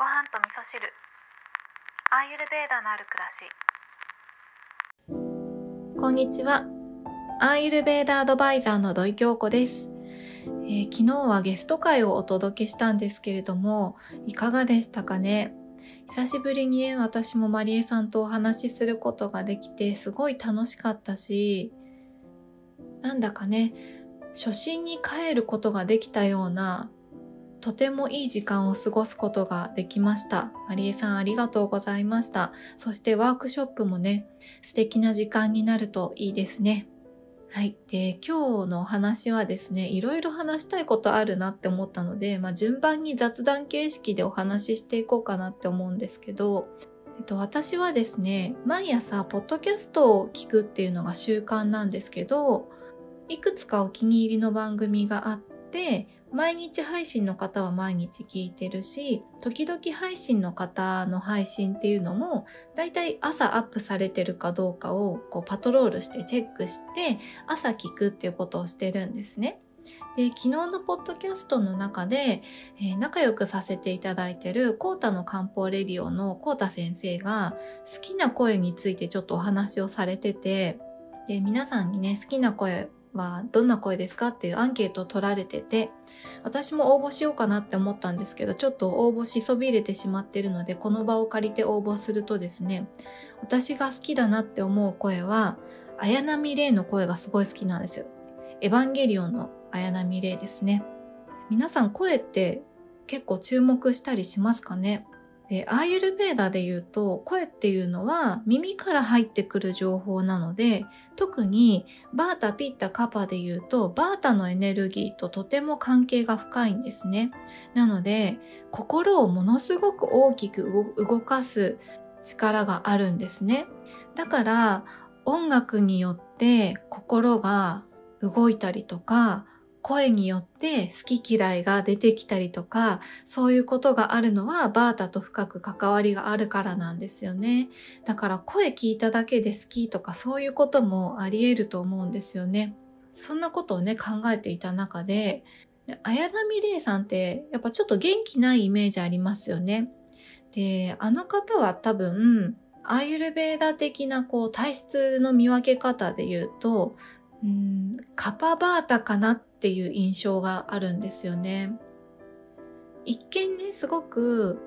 ご飯と味噌汁。アーユルベーダのある暮らし。こんにちは。アーユルベーダアドバイザーの土井京子です、えー昨日はゲスト会をお届けしたんですけれども、いかがでしたかね？久しぶりにね、私もマリエさんとお話しすることができて、すごい楽しかったし、なんだかね、初心に帰ることができたような、とてもいい時間を過ごすことができました。マリエさんありがとうございました。そしてワークショップもね、素敵な時間になるといいですね。はい。で、今日のお話はですね、いろいろ話したいことあるなって思ったので、まあ、順番に雑談形式でお話ししていこうかなって思うんですけど、えっと、私はですね、毎朝、ポッドキャストを聞くっていうのが習慣なんですけど、いくつかお気に入りの番組があって、毎日配信の方は毎日聞いてるし、時々配信の方の配信っていうのも、だいたい朝アップされてるかどうかをこうパトロールしてチェックして、朝聞くっていうことをしてるんですね。で、昨日のポッドキャストの中で、えー仲良くさせていただいてるコータの漢方レディオのコータ先生が好きな声についてちょっとお話をされてて、で、皆さんにね、好きな声はどんな声ですかっていうアンケートを取られてて、私も応募しようかなって思ったんですけど、ちょっと応募しそびれてしまってるので、この場を借りて応募するとですね、私が好きだなって思う声は、綾波レイの声がすごい好きなんですよ。エヴァンゲリオンの綾波レイですね。皆さん声って結構注目したりしますかね？で、アーユルベーダで言うと、声っていうのは耳から入ってくる情報なので、特にバータ、ピッタ、カパで言うと、バータのエネルギーととても関係が深いんですね。なので、心をものすごく大きく動かす力があるんですね。だから、音楽によって心が動いたりとか、声によって好き嫌いが出てきたりとか、そういうことがあるのはバータと深く関わりがあるからなんですよね。だから声聞いただけで好きとかそういうこともあり得ると思うんですよね。そんなことをね考えていた中で、綾波レイさんってやっぱちょっと元気ないイメージありますよね。で、あの方は多分、アーユルベーダ的なこう体質の見分け方で言うと、うんカパバータかなっていう印象があるんですよね。一見ね、すごく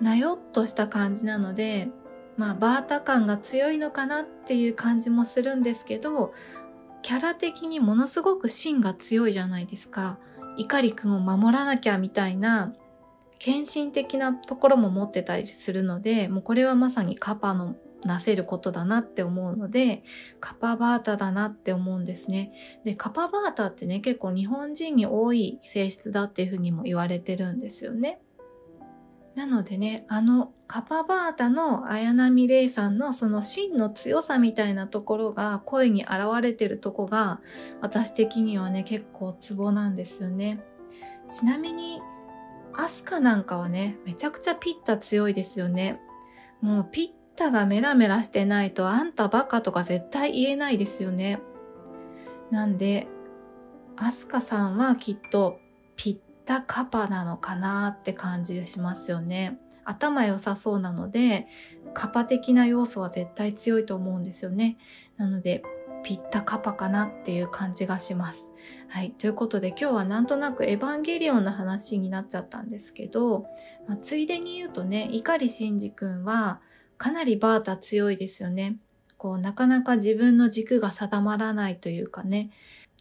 なよっとした感じなので、まあバータ感が強いのかなっていう感じもするんですけど、キャラ的にものすごく芯が強いじゃないですか。碇くんを守らなきゃみたいな、献身的なところも持ってたりするので、もうこれはまさにカパのなせることだなって思うので、カパバータだなって思うんですね。で、カパバータってね、結構日本人に多い性質だっていうふうにも言われてるんですよね。なのでね、あのカパバータの綾波レイさんのその芯の強さみたいなところが声に現れてるとこが私的にはね、結構ツボなんですよね。ちなみに、アスカなんかはね、めちゃくちゃピッタ強いですよね。もうピッタがメラメラしてないとあんたバカとか絶対言えないですよね。なんで、アスカさんはきっとピッタカパなのかなって感じしますよね。頭良さそうなので、カパ的な要素は絶対強いと思うんですよね。なので、ピッタカパかなっていう感じがします。はい。ということで今日はなんとなくエヴァンゲリオンの話になっちゃったんですけど、まあ、ついでに言うとね、碇シンジ君はかなりバータ強いですよね。こう、なかなか自分の軸が定まらないというかね、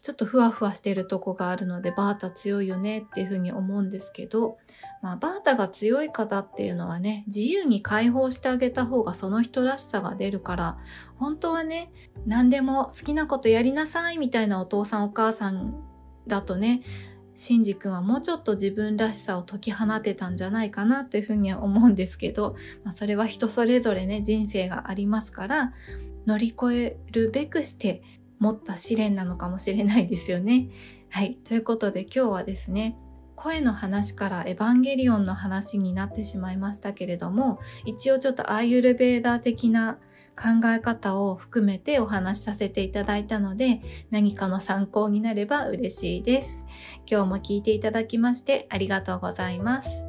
ちょっとふわふわしてるとこがあるので、バータ強いよねっていうふうに思うんですけど、まあ、バータが強い方っていうのはね、自由に解放してあげた方がその人らしさが出るから、本当はね、何でも好きなことやりなさいみたいなお父さんお母さんだとね、シンジ君はもうちょっと自分らしさを解き放てたんじゃないかなというふうには思うんですけど、まあ、それは人それぞれね、人生がありますから、乗り越えるべくして持った試練なのかもしれないですよね。はい。ということで今日はですね、声の話からエヴァンゲリオンの話になってしまいましたけれども、一応ちょっとアーユルベーダー的な考え方を含めてお話しさせていただいたので、何かの参考になれば嬉しいです。今日も聞いていただきましてありがとうございます。